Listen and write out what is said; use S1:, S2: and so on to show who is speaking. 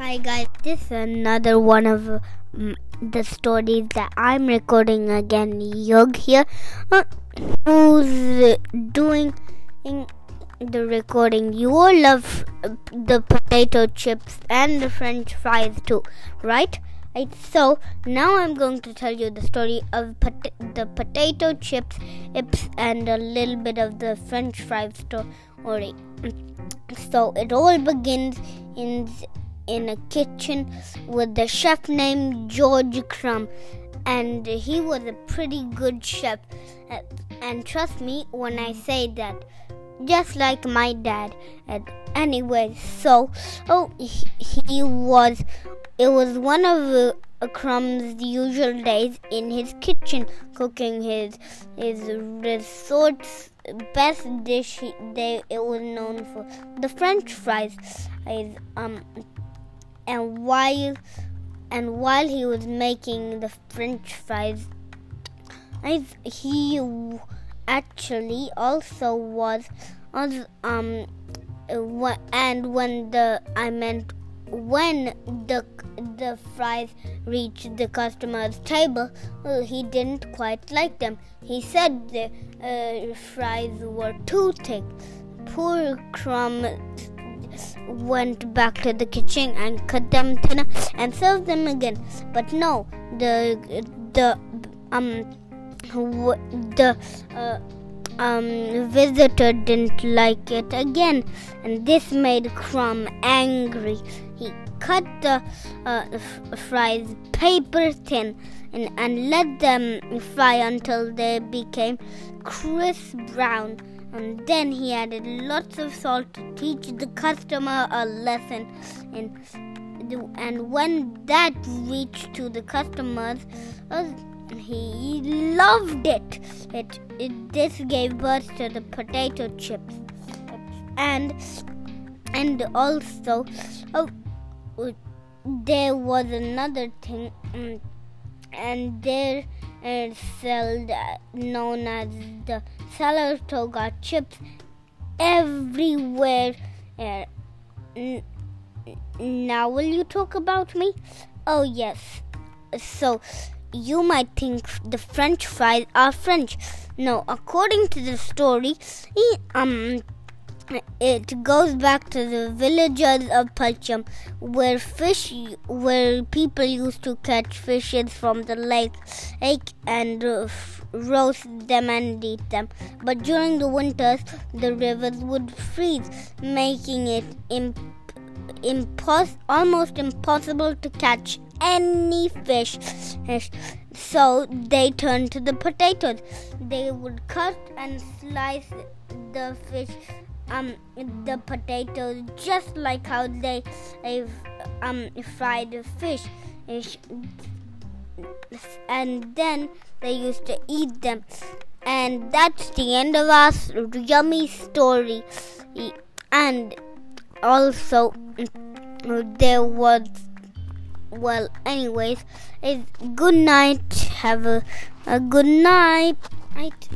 S1: Hi guys, this is another one of um, the stories that I'm recording again. Yug here, uh, who's doing the recording. You all love the potato chips and the French fries too, right? So now I'm going to tell you the story of pot- the potato chips, and a little bit of the French fries story. So it all begins in in a kitchen with a chef named George Crumb. And he was a pretty good chef. And trust me when I say that, just like my dad. And anyway, so oh, he, he was. It was one of uh, Crumb's usual days in his kitchen, cooking his his resort's best dish. He, they it was known for the French fries. His, um, and while and while he was making the french fries he actually also was, was um and when the I meant when the the fries reached the customer's table, well, he didn't quite like them. He said the uh, fries were too thick. Poor Crumb went back to the kitchen and cut them thinner and served them again. But no, the the um the uh, um visitor didn't like it again, and this made Crumb angry. He cut the uh, f- fries paper thin and, and let them fry until they became crisp brown and then he added lots of salt to teach the customer a lesson. And, and when that reached to the customers, uh, he loved it. It, it. This gave birth to the potato chips. And and also, oh, there was another thing, um, and there is sold known as the Saratoga chips everywhere. N- now, will you talk about me? Oh, yes. So, you might think the French fries are French. No, according to the story, um, it goes back to the villages of Belgium, where fish, where people used to catch fishes from the lake, lake and roast them and eat them. But during the winters, the rivers would freeze, making it imp- impos- almost impossible to catch any fish. So they turned to the potatoes. They would cut and slice the fish um the potatoes just like how they um fried the fish. And then they used to eat them. And that's the end of our yummy story. And also there was well anyways good night. Have a, a good night. Night